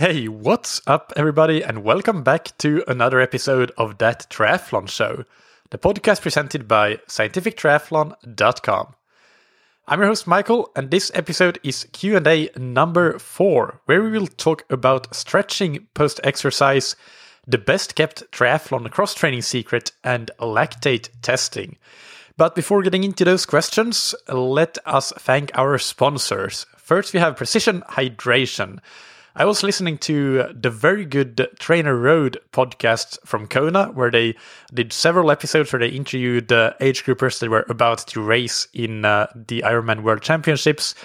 Hey, what's up, everybody, and welcome back to another episode of That Triathlon Show, the podcast presented by scientifictriathlon.com. I'm your host Michael, and this episode is Q&A number 4, where we will talk about stretching post-exercise, the best kept triathlon cross-training secret, and lactate testing. But before getting into those questions, let us thank our sponsors. First, we have Precision Hydration. I was listening to the very good TrainerRoad podcast from Kona, where they did several episodes where they interviewed uh, age groupers that were about to race in uh, the Ironman World Championships.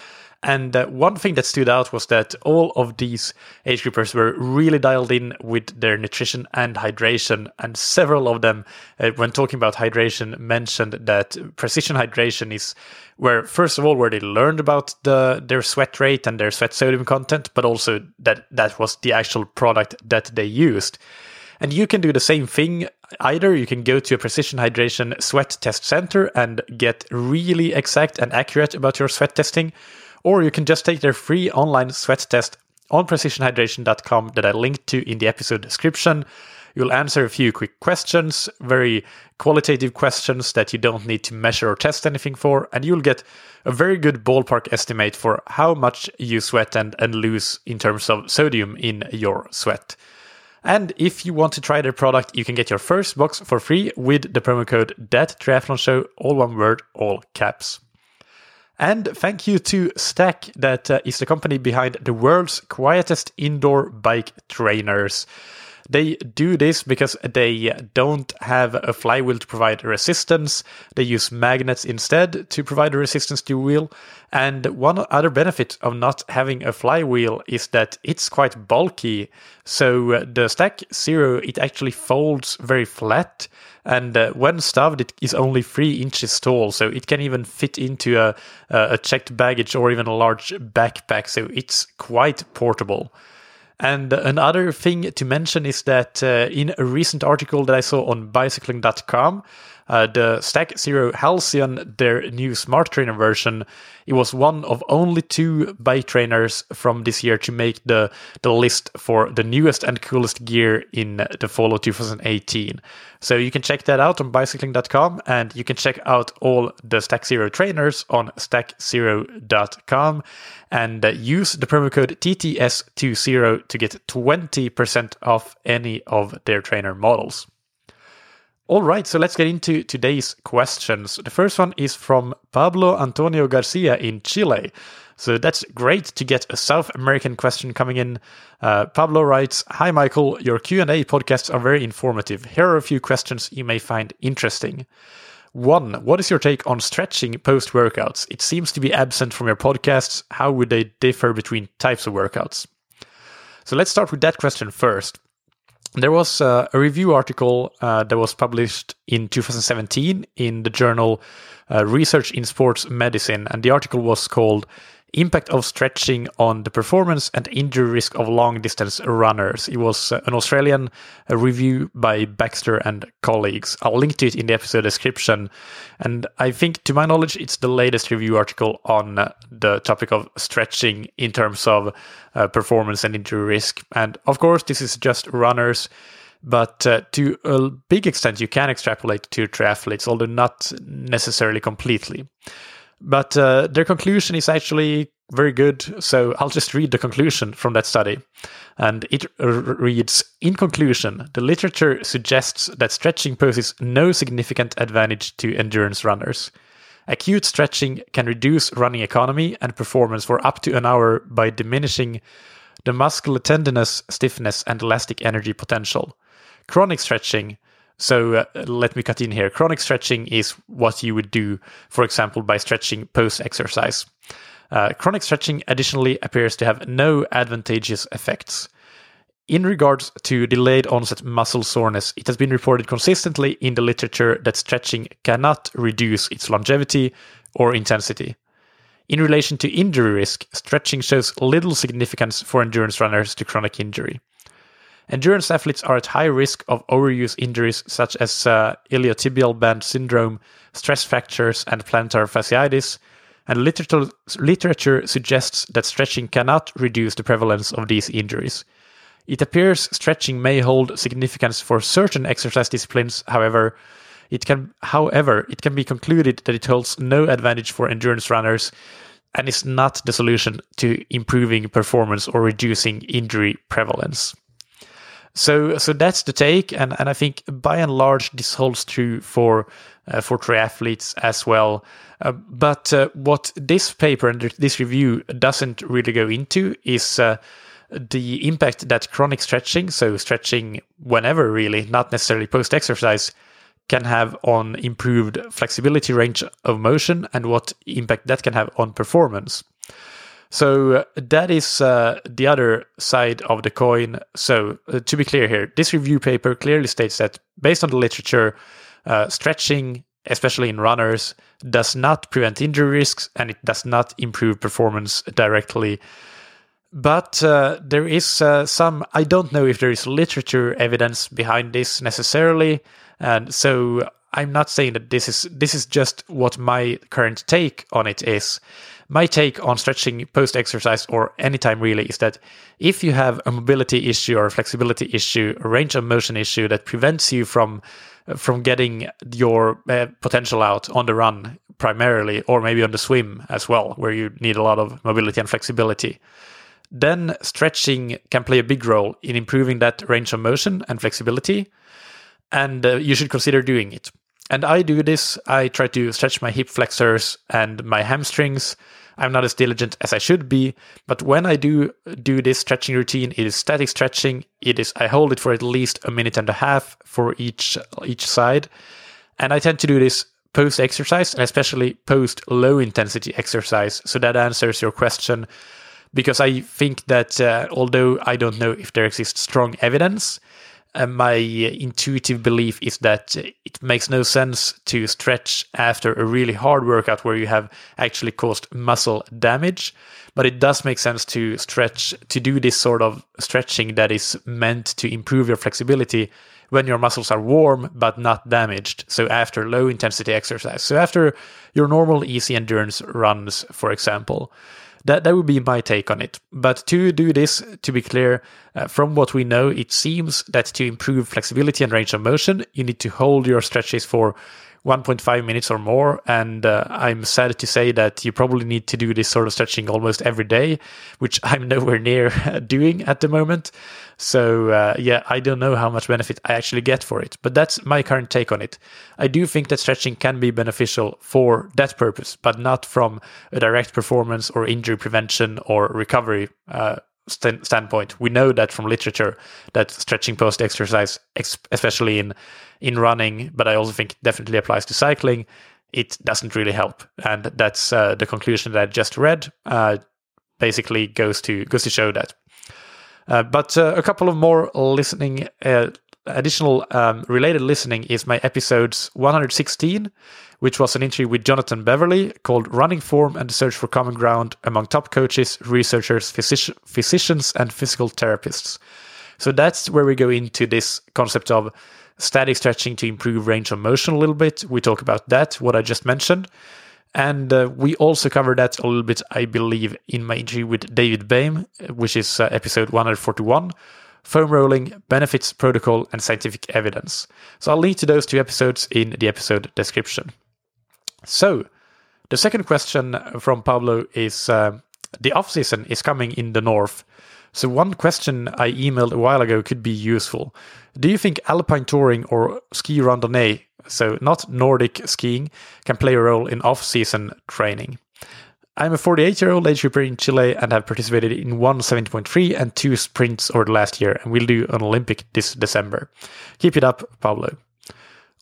And uh, one thing that stood out was that all of these age groupers were really dialed in with their nutrition and hydration. And several of them, uh, when talking about hydration, mentioned that precision hydration is where, first of all, where they learned about the their sweat rate and their sweat sodium content, but also that that was the actual product that they used. And you can do the same thing. Either you can go to a precision hydration sweat test center and get really exact and accurate about your sweat testing, or you can just take their free online sweat test on precisionhydration.com that I linked to in the episode description. You'll answer a few quick questions, very qualitative questions that you don't need to measure or test anything for, and you'll get a very good ballpark estimate for how much you sweat and, and lose in terms of sodium in your sweat. And if you want to try their product, you can get your first box for free with the promo code That Triathlon Show, all one word, all caps. And thank you to Stac, that uh, is the company behind the world's quietest indoor bike trainers. They do this because they don't have a flywheel to provide resistance. They use magnets instead to provide resistance to the wheel. And one other benefit of not having a flywheel is that it's quite bulky. So uh, the Stac Zero, it actually folds very flat. And uh, when stuffed, it is only three inches tall. So it can even fit into a, a checked baggage or even a large backpack. So it's quite portable. And another thing to mention is that uh, in a recent article that I saw on bicycling.com, uh, the Stac Zero Halcyon, their new smart trainer version, it was one of only two bike trainers from this year to make the, the list for the newest and coolest gear in the fall of 2018. So you can check that out on bicycling.com and you can check out all the Stac Zero trainers on staczero.com and uh, use the promo code TTS20 to get 20% off any of their trainer models. All right, so let's get into today's questions. The first one is from Pablo Antonio Garcia in Chile. So that's great to get a South American question coming in. Uh, Pablo writes, "Hi Michael, your Q&A podcasts are very informative. Here are a few questions you may find interesting. One, what is your take on stretching post workouts? It seems to be absent from your podcasts. How would they differ between types of workouts?" So let's start with that question first there was uh, a review article uh, that was published in 2017 in the journal uh, Research in Sports Medicine, and the article was called impact of stretching on the performance and injury risk of long distance runners. It was uh, an Australian uh, review by Baxter and colleagues. I'll link to it in the episode description. And I think, to my knowledge, it's the latest review article on uh, the topic of stretching in terms of uh, performance and injury risk. And of course, this is just runners. But uh, to a big extent, you can extrapolate to triathletes, although not necessarily completely. But uh, their conclusion is actually very good. So I'll just read the conclusion from that study. And it reads In conclusion, the literature suggests that stretching poses no significant advantage to endurance runners. Acute stretching can reduce running economy and performance for up to an hour by diminishing the muscular tenderness, stiffness, and elastic energy potential. Chronic stretching so uh, let me cut in here. Chronic stretching is what you would do, for example, by stretching post exercise. Uh, chronic stretching additionally appears to have no advantageous effects. In regards to delayed onset muscle soreness, it has been reported consistently in the literature that stretching cannot reduce its longevity or intensity. In relation to injury risk, stretching shows little significance for endurance runners to chronic injury. Endurance athletes are at high risk of overuse injuries such as uh, iliotibial band syndrome, stress fractures, and plantar fasciitis, and literature, literature suggests that stretching cannot reduce the prevalence of these injuries. It appears stretching may hold significance for certain exercise disciplines, however, it can however it can be concluded that it holds no advantage for endurance runners and is not the solution to improving performance or reducing injury prevalence. So, so that's the take, and, and I think by and large this holds true for uh, for triathletes as well. Uh, but uh, what this paper and this review doesn't really go into is uh, the impact that chronic stretching, so stretching whenever really, not necessarily post exercise, can have on improved flexibility range of motion and what impact that can have on performance. So uh, that is uh, the other side of the coin. So uh, to be clear here, this review paper clearly states that based on the literature, uh, stretching, especially in runners, does not prevent injury risks and it does not improve performance directly. But uh, there is uh, some, I don't know if there is literature evidence behind this necessarily. And so I'm not saying that this is this is just what my current take on it is. My take on stretching post exercise or anytime really is that if you have a mobility issue or a flexibility issue, a range of motion issue that prevents you from from getting your uh, potential out on the run primarily or maybe on the swim as well where you need a lot of mobility and flexibility then stretching can play a big role in improving that range of motion and flexibility and uh, you should consider doing it. And I do this. I try to stretch my hip flexors and my hamstrings. I'm not as diligent as I should be, but when I do do this stretching routine, it is static stretching. It is I hold it for at least a minute and a half for each each side, and I tend to do this post exercise and especially post low intensity exercise. So that answers your question, because I think that uh, although I don't know if there exists strong evidence, uh, my intuitive belief is that it makes no sense to stretch after a really hard workout where you have actually caused muscle damage. But it does make sense to stretch, to do this sort of stretching that is meant to improve your flexibility when your muscles are warm but not damaged. So after low intensity exercise. So after your normal easy endurance runs, for example. That that would be my take on it. But to do this, to be clear, uh, from what we know, it seems that to improve flexibility and range of motion, you need to hold your stretches for 1.5 minutes or more. And uh, I'm sad to say that you probably need to do this sort of stretching almost every day, which I'm nowhere near doing at the moment. So, uh, yeah, I don't know how much benefit I actually get for it, but that's my current take on it. I do think that stretching can be beneficial for that purpose, but not from a direct performance or injury prevention or recovery uh, st- standpoint. We know that from literature that stretching post exercise, especially in in running, but I also think it definitely applies to cycling. It doesn't really help, and that's uh, the conclusion that I just read. Uh, basically, goes to goes to show that. Uh, but uh, a couple of more listening, uh, additional um, related listening is my episodes 116, which was an interview with Jonathan Beverly called Running Form and the Search for Common Ground Among Top Coaches, Researchers, Physici- Physicians, and Physical Therapists. So that's where we go into this concept of static stretching to improve range of motion a little bit. We talk about that, what I just mentioned. And uh, we also cover that a little bit, I believe, in my interview with David Behm, which is uh, episode 141 Foam Rolling, Benefits, Protocol, and Scientific Evidence. So I'll link to those two episodes in the episode description. So, the second question from Pablo is uh, The off season is coming in the north. So, one question I emailed a while ago could be useful. Do you think alpine touring or ski randonnée, so not Nordic skiing, can play a role in off season training? I'm a 48 year old age grouper in Chile and have participated in one 7.3 and two sprints over the last year, and will do an Olympic this December. Keep it up, Pablo.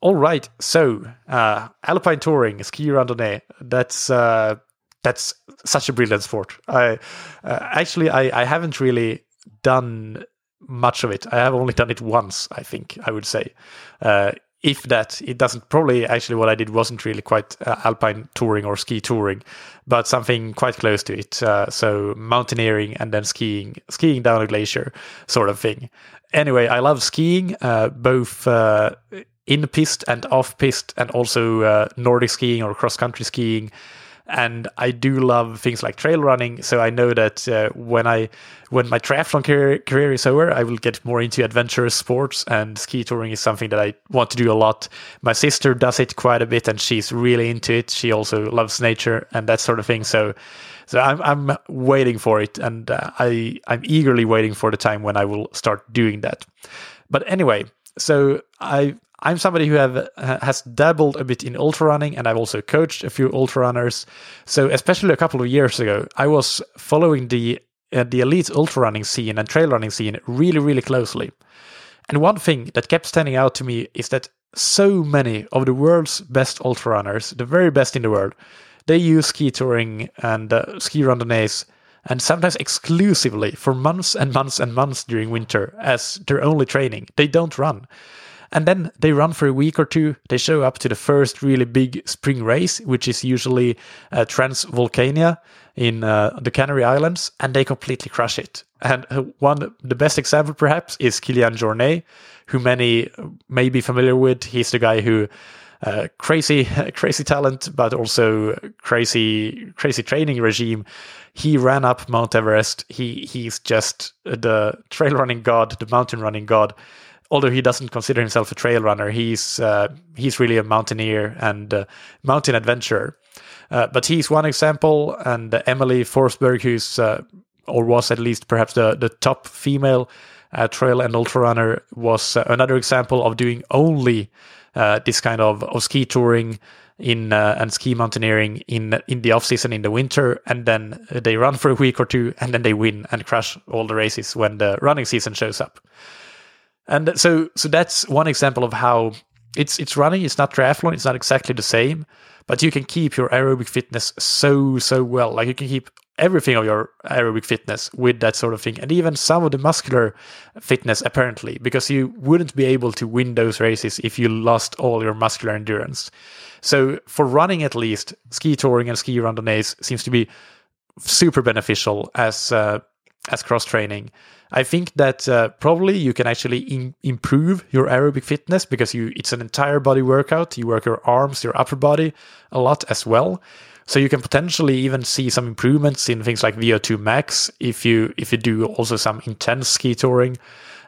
All right, so uh, alpine touring, ski randonnée. That's uh, that's such a brilliant sport. I uh, actually I, I haven't really done much of it. I have only done it once. I think I would say, uh, if that. It doesn't probably actually what I did wasn't really quite uh, alpine touring or ski touring, but something quite close to it. Uh, so mountaineering and then skiing, skiing down a glacier, sort of thing. Anyway, I love skiing, both in piste and off piste, and also uh, Nordic skiing or cross country skiing. and I do love things like trail running. So I know that uh, when I when my triathlon career, career is over, I will get more into adventurous sports, and ski touring is something that I want to do a lot. My sister does it quite a bit, and she's really into it. She also loves nature and that sort of thing. So. So I'm I'm waiting for it, and uh, I I'm eagerly waiting for the time when I will start doing that. But anyway, so I I'm somebody who have has dabbled a bit in ultra running, and I've also coached a few ultra runners. So especially a couple of years ago, I was following the uh, the elite ultra running scene and trail running scene really really closely. And one thing that kept standing out to me is that so many of the world's best ultra runners, the very best in the world, they use ski touring and uh, ski randonnées and sometimes exclusively for months and months and months during winter as their only training. They don't run. And then they run for a week or two. They show up to the first really big spring race, which is usually uh, Transvolcania in uh, the Canary Islands, and they completely crush it. And uh, one, the best example perhaps, is Kilian Jornet, who many may be familiar with. He's the guy who uh, crazy, crazy talent, but also crazy, crazy training regime. He ran up Mount Everest. He he's just the trail running god, the mountain running god although he doesn't consider himself a trail runner, he's uh, he's really a mountaineer and uh, mountain adventurer. Uh, but he's one example, and Emelie Forsberg, who's uh, or was at least perhaps the the top female uh, trail and ultra runner, was uh, another example of doing only this kind of, of ski touring in and ski mountaineering in in the off season in the winter, and then they run for a week or two, and then they win and crash all the races when the running season shows up. And so so that's one example of how it's it's running, it's not triathlon, it's not exactly the same, but you can keep your aerobic fitness so so well. Like you can keep everything of your aerobic fitness with that sort of thing and even some of the muscular fitness apparently because you wouldn't be able to win those races if you lost all your muscular endurance. So for running at least ski touring and ski randonnées seems to be super beneficial as uh, as cross training I think that uh, probably you can actually in- improve your aerobic fitness because you it's an entire body workout. You work your arms, your upper body a lot as well. So you can potentially even see some improvements in things like VO2 max if you if you do also some intense ski touring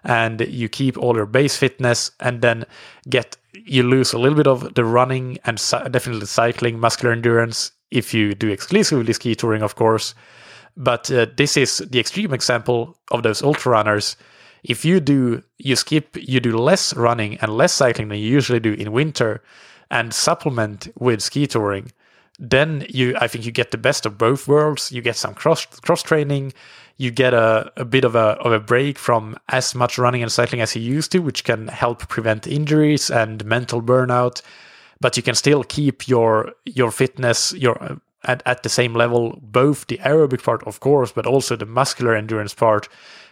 and you keep all your base fitness and then get you lose a little bit of the running and definitely cycling muscular endurance if you do exclusively ski touring of course but uh, this is the extreme example of those ultra runners. If you do, you skip, you do less running and less cycling than you usually do in winter, and supplement with ski touring, then you, I think you get the best of both worlds. You get some cross cross training. You get a, a bit of a of a break from as much running and cycling as you used to, which can help prevent injuries and mental burnout. But you can still keep your your fitness, your at, at the same level, both the aerobic part, of course, but also the muscular endurance part,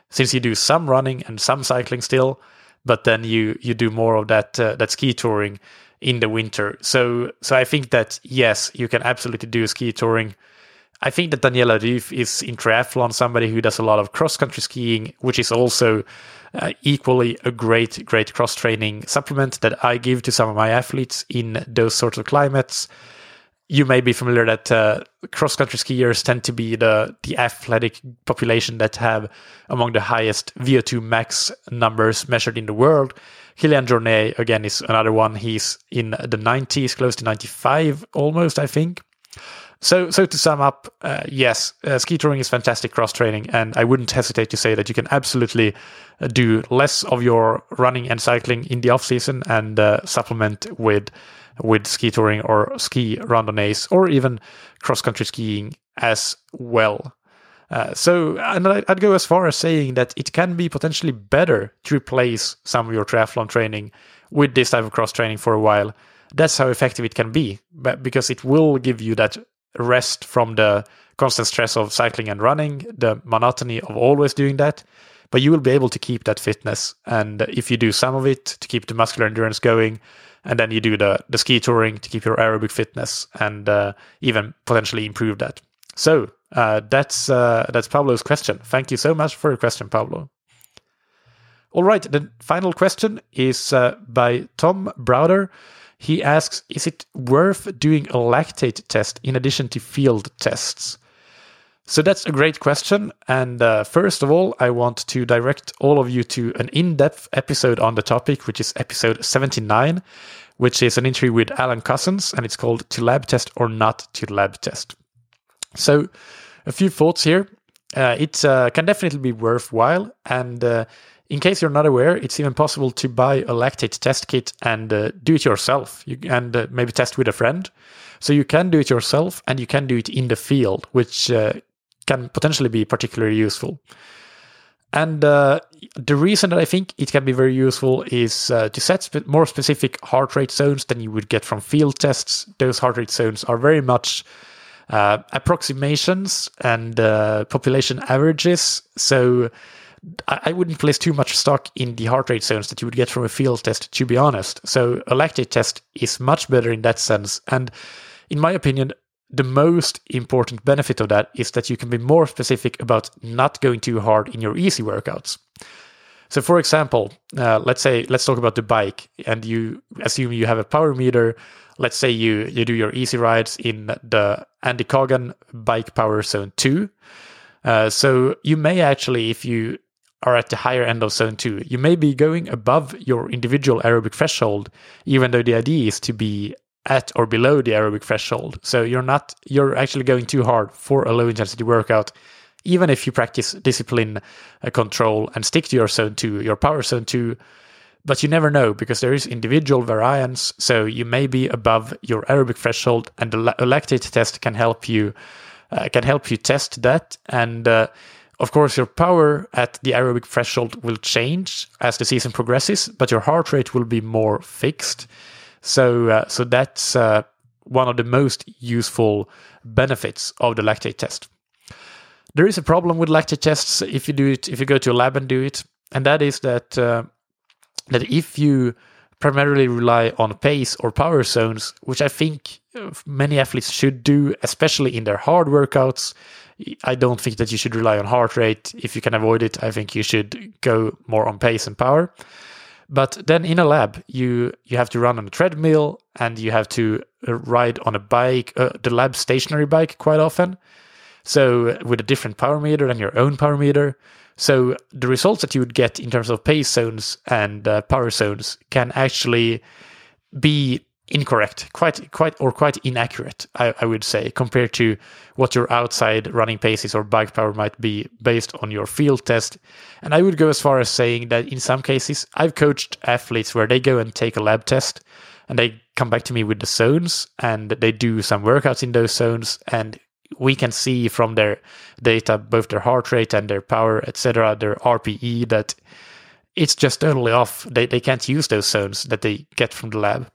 since you do some running and some cycling still, but then you you do more of that uh, that ski touring in the winter. So so I think that yes, you can absolutely do ski touring. I think that Daniela Ryf is in triathlon somebody who does a lot of cross country skiing, which is also uh, equally a great great cross training supplement that I give to some of my athletes in those sorts of climates you may be familiar that uh, cross country skiers tend to be the the athletic population that have among the highest VO2 max numbers measured in the world. Kilian Jornet again is another one. He's in the 90s, close to 95 almost, I think. So, so to sum up, uh, yes, uh, ski touring is fantastic cross training, and I wouldn't hesitate to say that you can absolutely uh, do less of your running and cycling in the off season and uh, supplement with with ski touring or ski randonnées or even cross country skiing as well. Uh, so, and I'd go as far as saying that it can be potentially better to replace some of your triathlon training with this type of cross training for a while. That's how effective it can be, but because it will give you that rest from the constant stress of cycling and running, the monotony of always doing that. But you will be able to keep that fitness. And if you do some of it to keep the muscular endurance going, and then you do the the ski touring to keep your aerobic fitness and uh, even potentially improve that. So uh, that's uh, that's Pablo's question. Thank you so much for your question, Pablo. All right, the final question is uh, by Tom Browder. he asks Is it worth doing a lactate test in addition to field tests? So that's a great question. And uh, first of all, I want to direct all of you to an in depth episode on the topic, which is episode 79, which is an interview with Alan Couzens, and it's called To Lab Test or Not to Lab Test. So, a few thoughts here. Uh, it uh, can definitely be worthwhile. And uh, in case you're not aware, it's even possible to buy a lactate test kit and uh, do it yourself you, and uh, maybe test with a friend. So you can do it yourself and you can do it in the field, which can potentially be particularly useful. And uh, the reason that I think it can be very useful is uh, to set sp- more specific heart rate zones than you would get from field tests. Those heart rate zones are very much uh, approximations and uh, population averages. So I-, I wouldn't place too much stock in the heart rate zones that you would get from a field test, to be honest. So a lactate test is much better in that sense. And in my opinion, the most important benefit of that is that you can be more specific about not going too hard in your easy workouts. So, for example, uh, let's say let's talk about the bike, and you assume you have a power meter. Let's say you you do your easy rides in the Andy Coggan Bike Power Zone Two. Uh, so you may actually, if you are at the higher end of zone two, you may be going above your individual aerobic threshold, even though the idea is to be at or below the aerobic threshold. So you're not you're actually going too hard for a low intensity workout, even if you practice discipline uh, control and stick to your zone two, your power zone two. But you never know because there is individual variance. So you may be above your aerobic threshold, and the lactate test can help you uh, can help you test that. And uh, of course, your power at the aerobic threshold will change as the season progresses, but your heart rate will be more fixed. So uh, so that's uh, one of the most useful benefits of the lactate test. There is a problem with lactate tests if you do it if you go to a lab and do it, and that is that uh, that if you primarily rely on pace or power zones, which I think uh, many athletes should do, especially in their hard workouts. I don't think that you should rely on heart rate. If you can avoid it, I think you should go more on pace and power. But then in a lab, you you have to run on a treadmill and you have to uh, ride on a bike, uh, the lab stationary bike, quite often. So with a different power meter than your own power meter. So the results that you would get in terms of pace zones and uh, power zones can actually be incorrect, quite quite or quite inaccurate, I, I, would say, compared to what your outside running paces or bike power might be based on your field test. And I would go as far as saying that in some cases, I've coached athletes where they go and take a lab test and they come back to me with the zones and they do some workouts in those zones and we can see from their data both their heart rate and their power etc their rpe that it's just totally off they, they can't use those zones that they get from the lab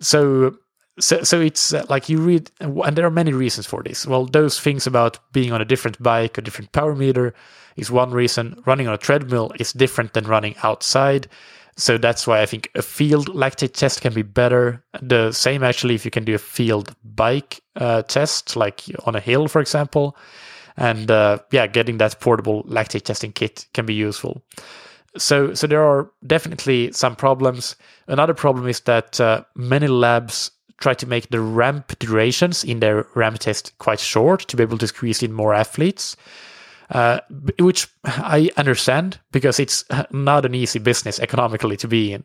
so so, so it's uh, like you read, and there are many reasons for this. Well, those things about being on a different bike, a different power meter is one reason. Running on a treadmill is different than running outside. So that's why I think a field lactate test can be better. The same actually if you can do a field bike uh, test, like on a hill, for example. And uh, yeah, getting that portable lactate testing kit can be useful. So, so there are definitely some problems. Another problem is that uh, many labs try to make the ramp durations in their ramp test quite short to be able to squeeze in more athletes. Uh, which I understand because it's not an easy business economically to be in.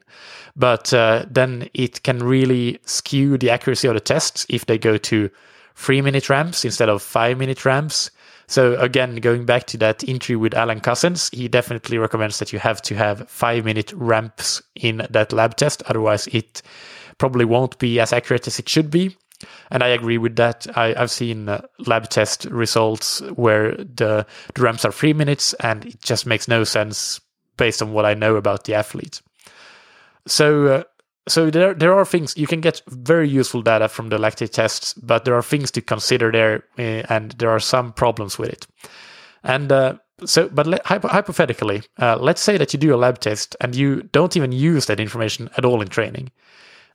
But uh, then it can really skew the accuracy of the tests if they go to three minute ramps instead of five minute ramps. So again, going back to that interview with Alan Couzens, he definitely recommends that you have to have five minute ramps in that lab test. Otherwise, it probably won't be as accurate as it should be. And I agree with that. I, have seen uh, lab test results where the, the ramps are three minutes and it just makes no sense based on what I know about the athlete. So, uh, so there there are things you can get very useful data from the lactate tests, but there are things to consider there, uh, and there are some problems with it. And uh, so, but le- hypo- hypothetically, uh, let's say that you do a lab test and you don't even use that information at all in training.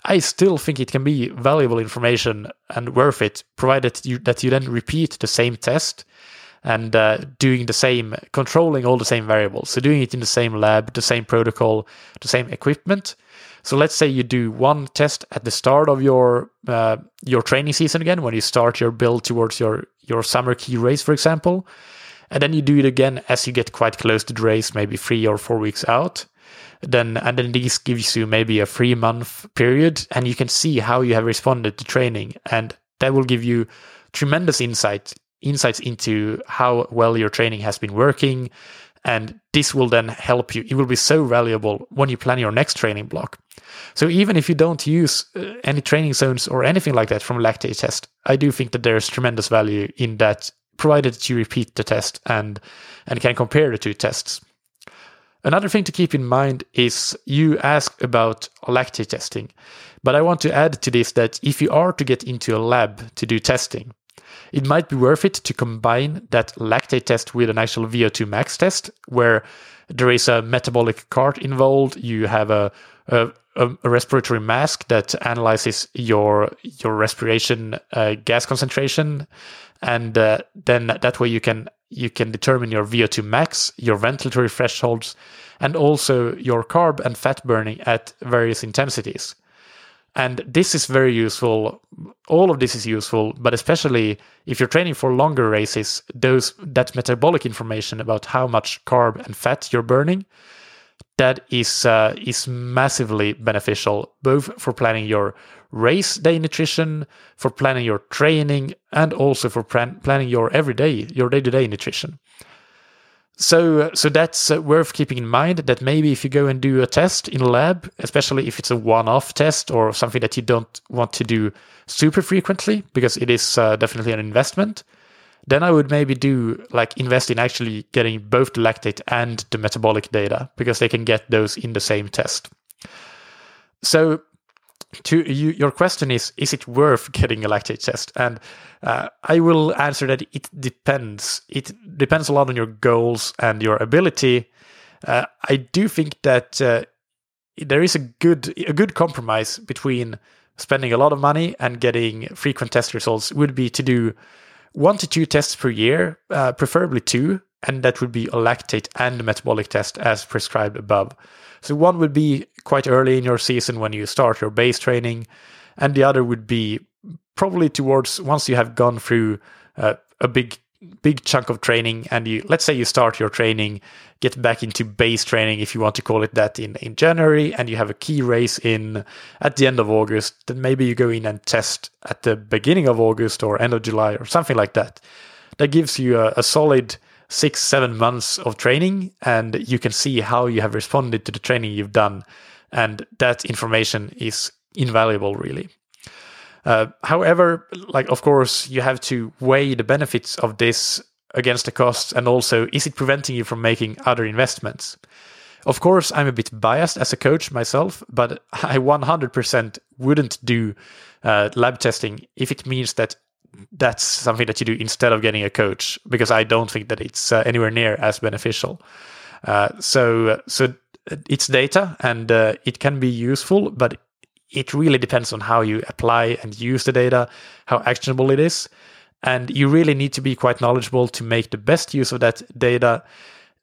I still think it can be valuable information and worth it, provided you, that you then repeat the same test and uh, doing the same, controlling all the same variables. So doing it in the same lab, the same protocol, the same equipment. So let's say you do one test at the start of your uh, your training season again, when you start your build towards your your summer key race, for example, and then you do it again as you get quite close to the race, maybe three or four weeks out. Then and then this gives you maybe a three month period, and you can see how you have responded to training, and that will give you tremendous insight insights into how well your training has been working. And this will then help you. It will be so valuable when you plan your next training block. So even if you don't use uh, any training zones or anything like that from lactate test, I do think that there's tremendous value in that, provided that you repeat the test and and can compare the two tests. Another thing to keep in mind is you asked about lactate testing, but I want to add to this that if you are to get into a lab to do testing, it might be worth it to combine that lactate test with an actual VO2 max test where there is a metabolic cart involved. You have a, a, a respiratory mask that analyzes your your respiration uh, gas concentration, and uh, then that way you can you can determine your VO2 max, your ventilatory thresholds, and also your carb and fat burning at various intensities. And this is very useful. All of this is useful, but especially if you're training for longer races, those that metabolic information about how much carb and fat you're burning, that is uh, is massively beneficial both for planning your race day nutrition, for planning your training, and also for plan- planning your everyday, your day to day nutrition. So, so that's uh, worth keeping in mind that maybe if you go and do a test in a lab, especially if it's a one-off test or something that you don't want to do super frequently, because it is uh, definitely an investment, then I would maybe do like invest in actually getting both the lactate and the metabolic data because they can get those in the same test. So to you, your question is is it worth getting a lactate test? And uh, i will answer that it depends. It depends a lot on your goals and your ability. Uh, i do think that uh, there is a good a good compromise between spending a lot of money and getting frequent test results would be to do one to two tests per year uh, preferably two and that would be a lactate and metabolic test as prescribed above. So one would be quite early in your season when you start your base training, and the other would be probably towards once you have gone through uh, a big big chunk of training and you let's say you start your training get back into base training if you want to call it that in, in january and you have a key race in at the end of august then maybe you go in and test at the beginning of august or end of july or something like that. That gives you a, a solid six, seven months of training, and you can see how you have responded to the training you've done. And that information is invaluable, really. Uh, however, like of course, you have to weigh the benefits of this against the costs, and also is it preventing you from making other investments? Of course, I'm a bit biased as a coach myself, but I 100% wouldn't do uh, lab testing if it means that that's something that you do instead of getting a coach because I don't think that it's uh, anywhere near as beneficial. Uh, so so it's data and uh, it can be useful, but it really depends on how you apply and use the data, how actionable it is, and you really need to be quite knowledgeable to make the best use of that data.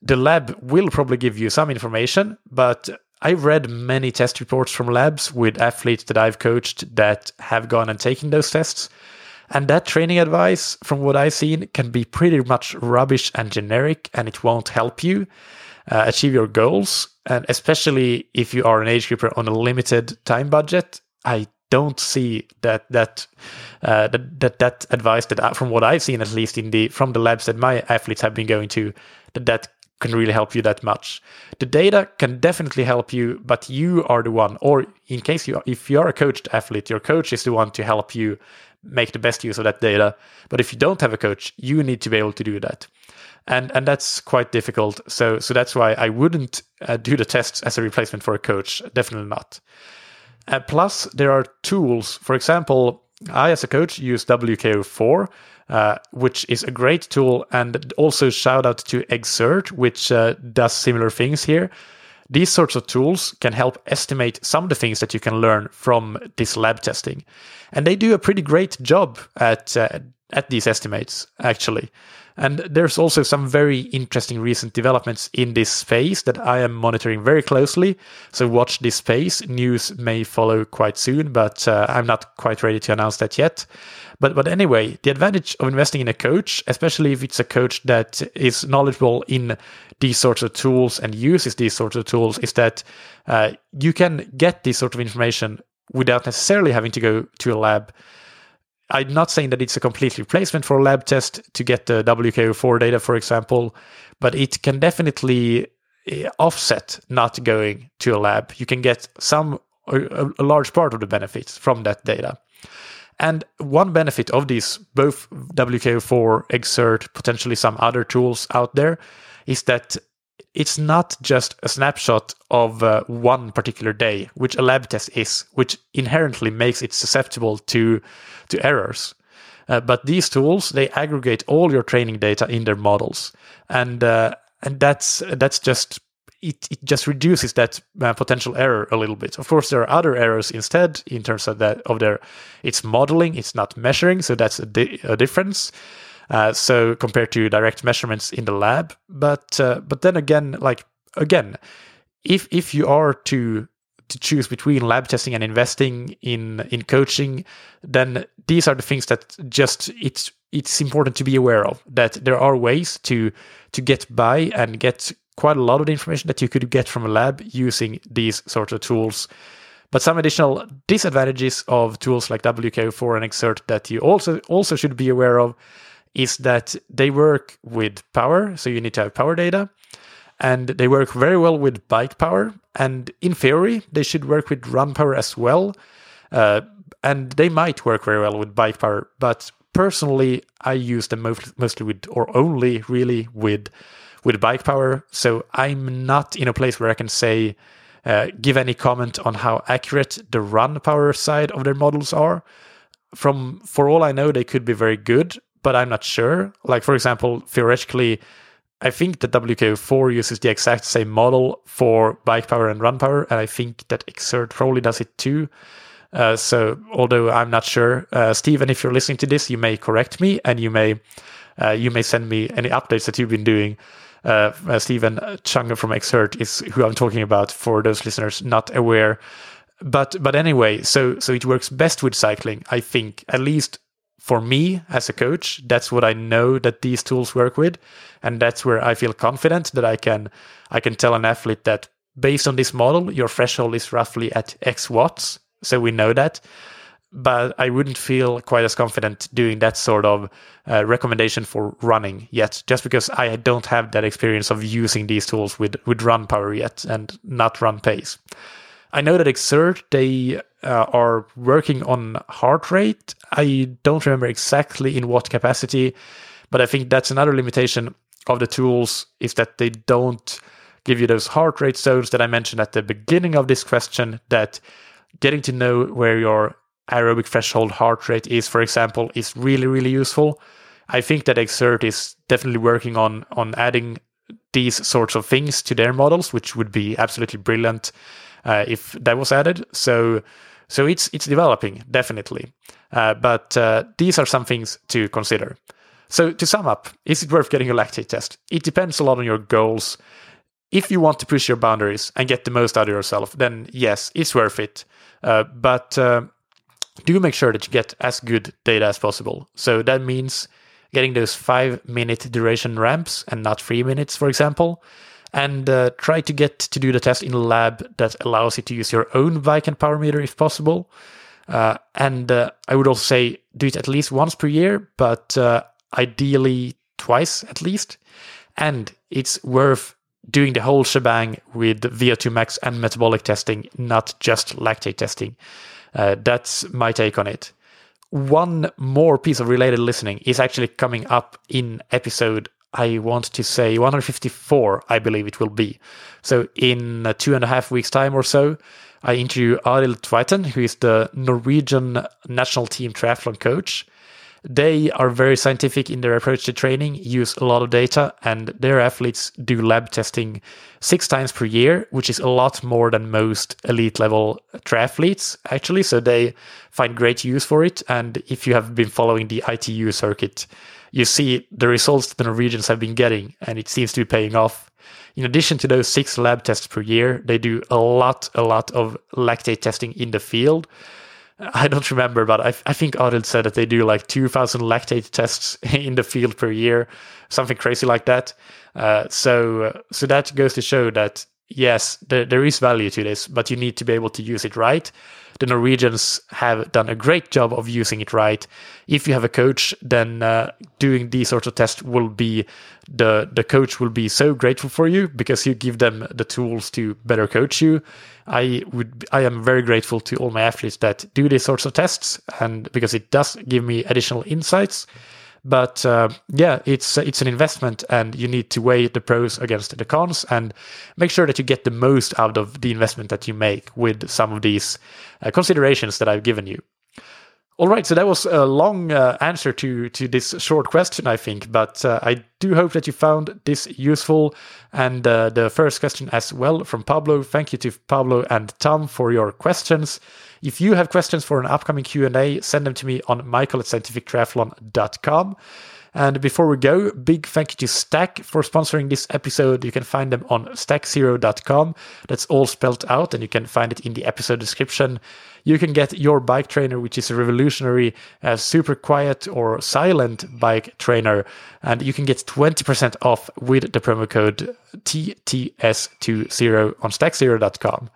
The lab will probably give you some information, but I've read many test reports from labs with athletes that I've coached that have gone and taken those tests and that training advice, from what I've seen, can be pretty much rubbish and generic, and it won't help you uh, achieve your goals. And especially if you are an age grouper on a limited time budget, I don't see that that uh, that, that that advice that uh, from what I've seen at least in the from the labs that my athletes have been going to that that can really help you that much. The data can definitely help you, but you are the one, or in case you if you are a coached athlete, your coach is the one to help you make the best use of that data. But if you don't have a coach, you need to be able to do that. And, and that's quite difficult. So, so that's why I wouldn't uh, do the tests as a replacement for a coach. Definitely not. Uh, plus, there are tools. For example, I, as a coach, use WKO4, uh, which is a great tool. And also, shout out to Xert, which uh, does similar things here. These sorts of tools can help estimate some of the things that you can learn from this lab testing. And they do a pretty great job at uh, at these estimates actually. And there's also some very interesting recent developments in this space that I am monitoring very closely. So watch this space. News may follow quite soon, but uh, I'm not quite ready to announce that yet. But but anyway, the advantage of investing in a coach, especially if it's a coach that is knowledgeable in these sorts of tools and uses these sorts of tools, is that uh, you can get this sort of information without necessarily having to go to a lab I'm not saying that it's a complete replacement for a lab test to get the WKO4 data, for example, but it can definitely eh, offset not going to a lab. You can get some, a, a large part of the benefits from that data. And one benefit of these, both WKO4, Xert, potentially some other tools out there, is that it's not just a snapshot of uh, one particular day, which a lab test is, which inherently makes it susceptible to to errors. Uh, but these tools they aggregate all your training data in their models, and uh, and that's that's just it, it just reduces that uh, potential error a little bit. Of course, there are other errors instead in terms of that of their it's modeling, it's not measuring, so that's a, di- a difference. Uh, so compared to direct measurements in the lab, but uh, but then again, like again, if if you are to to choose between lab testing and investing in in coaching, then these are the things that just it's it's important to be aware of that there are ways to to get by and get quite a lot of the information that you could get from a lab using these sorts of tools. But some additional disadvantages of tools like WKO4 and Xert that you also also should be aware of is that they work with power, so you need to have power data, and they work very well with bike power. And in theory, they should work with run power as well. Uh, and they might work very well with bike power, but personally, I use them mostly with, or only really with, with bike power. So I'm not in a place where I can say, uh, give any comment on how accurate the run power side of their models are. From for all I know, they could be very good, but I'm not sure. Like, for example, theoretically, I think that WKO4 uses the exact same model for bike power and run power, and I think that Xert probably does it too. Uh, so, although I'm not sure, uh, Stephen, if you're listening to this, you may correct me, and you may uh, you may send me any updates that you've been doing. Uh, uh, Stephen Chung from Xert is who I'm talking about for those listeners not aware. But but anyway, so so it works best with cycling, I think, at least for me as a coach, that's what I know that these tools work with, and that's where I feel confident that I can I can tell an athlete that based on this model, your threshold is roughly at X watts, so we know that. But I wouldn't feel quite as confident doing that sort of uh, recommendation for running yet, just because I don't have that experience of using these tools with with run power yet and not run pace. I know that Xert they uh, are working on heart rate. I don't remember exactly in what capacity, but I think that's another limitation of the tools is that they don't give you those heart rate zones that I mentioned at the beginning of this question. That getting to know where your aerobic threshold heart rate is, for example, is really really useful. I think that Xert is definitely working on on adding these sorts of things to their models, which would be absolutely brilliant uh, if that was added. So so it's it's developing definitely, uh, but uh, these are some things to consider. So to sum up, is it worth getting a lactate test? It depends a lot on your goals. If you want to push your boundaries and get the most out of yourself, then yes, it's worth it. Uh, but uh, do make sure that you get as good data as possible. So that means getting those five minute duration ramps and not three minutes, for example and uh, try to get to do the test in a lab that allows you to use your own bike and power meter if possible. Uh, and uh, I would also say do it at least once per year, but uh, ideally twice at least. And it's worth doing the whole shebang with VO2 max and metabolic testing, not just lactate testing. Uh, that's my take on it. One more piece of related listening is actually coming up in episode I want to say 154, I believe it will be. So in uh, two and a half weeks' time or so, I interview Arild Tveiten, who is the Norwegian national team triathlon coach. They are very scientific in their approach to training, use a lot of data, and their athletes do lab testing six times per year, which is a lot more than most elite level triathletes, actually. So they find great use for it. And if you have been following the ITU circuit, you see the results the Norwegians have been getting, and it seems to be paying off. In addition to those six lab tests per year, they do a lot, a lot of lactate testing in the field. I don't remember, but I, I think Arild said that they do like 2,000 lactate tests in the field per year, something crazy like that. Uh, so, so that goes to show that yes, there, there is value to this, but you need to be able to use it right. The Norwegians have done a great job of using it right. If you have a coach, then uh, doing these sorts of tests will be the the coach will be so grateful for you because you give them the tools to better coach you. I would I am very grateful to all my athletes that do these sorts of tests and because it does give me additional insights. But uh, yeah, it's it's an investment, and you need to weigh the pros against the cons, and make sure that you get the most out of the investment that you make with some of these uh, considerations that I've given you. All right, so that was a long uh, answer to to this short question, I think, but uh, I do hope that you found this useful. And uh, the first question as well from Pablo. Thank you to Pablo and Tom for your questions. If you have questions for an upcoming Q and A, send them to me on mikael at scientifictriathlon.com. And before we go, big thank you to Stac for sponsoring this episode. You can find them on staczero.com. That's all spelled out, and you can find it in the episode description. You can get your bike trainer, which is a revolutionary, uh, super quiet or silent bike trainer, and you can get 20% off with the promo code TTS20 on staczero.com.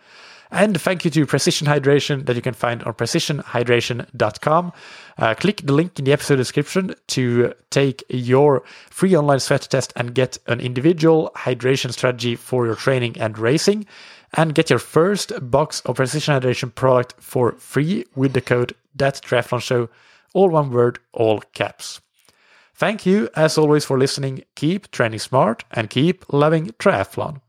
And thank you to Precision Hydration that you can find on precisionhydration.com. Uh, click the link in the episode description to take your free online sweat test and get an individual hydration strategy for your training and racing. And get your first box of Precision Hydration product for free with the code That Triathlon all one word, all caps. Thank you, as always, for listening. Keep training smart and keep loving triathlon.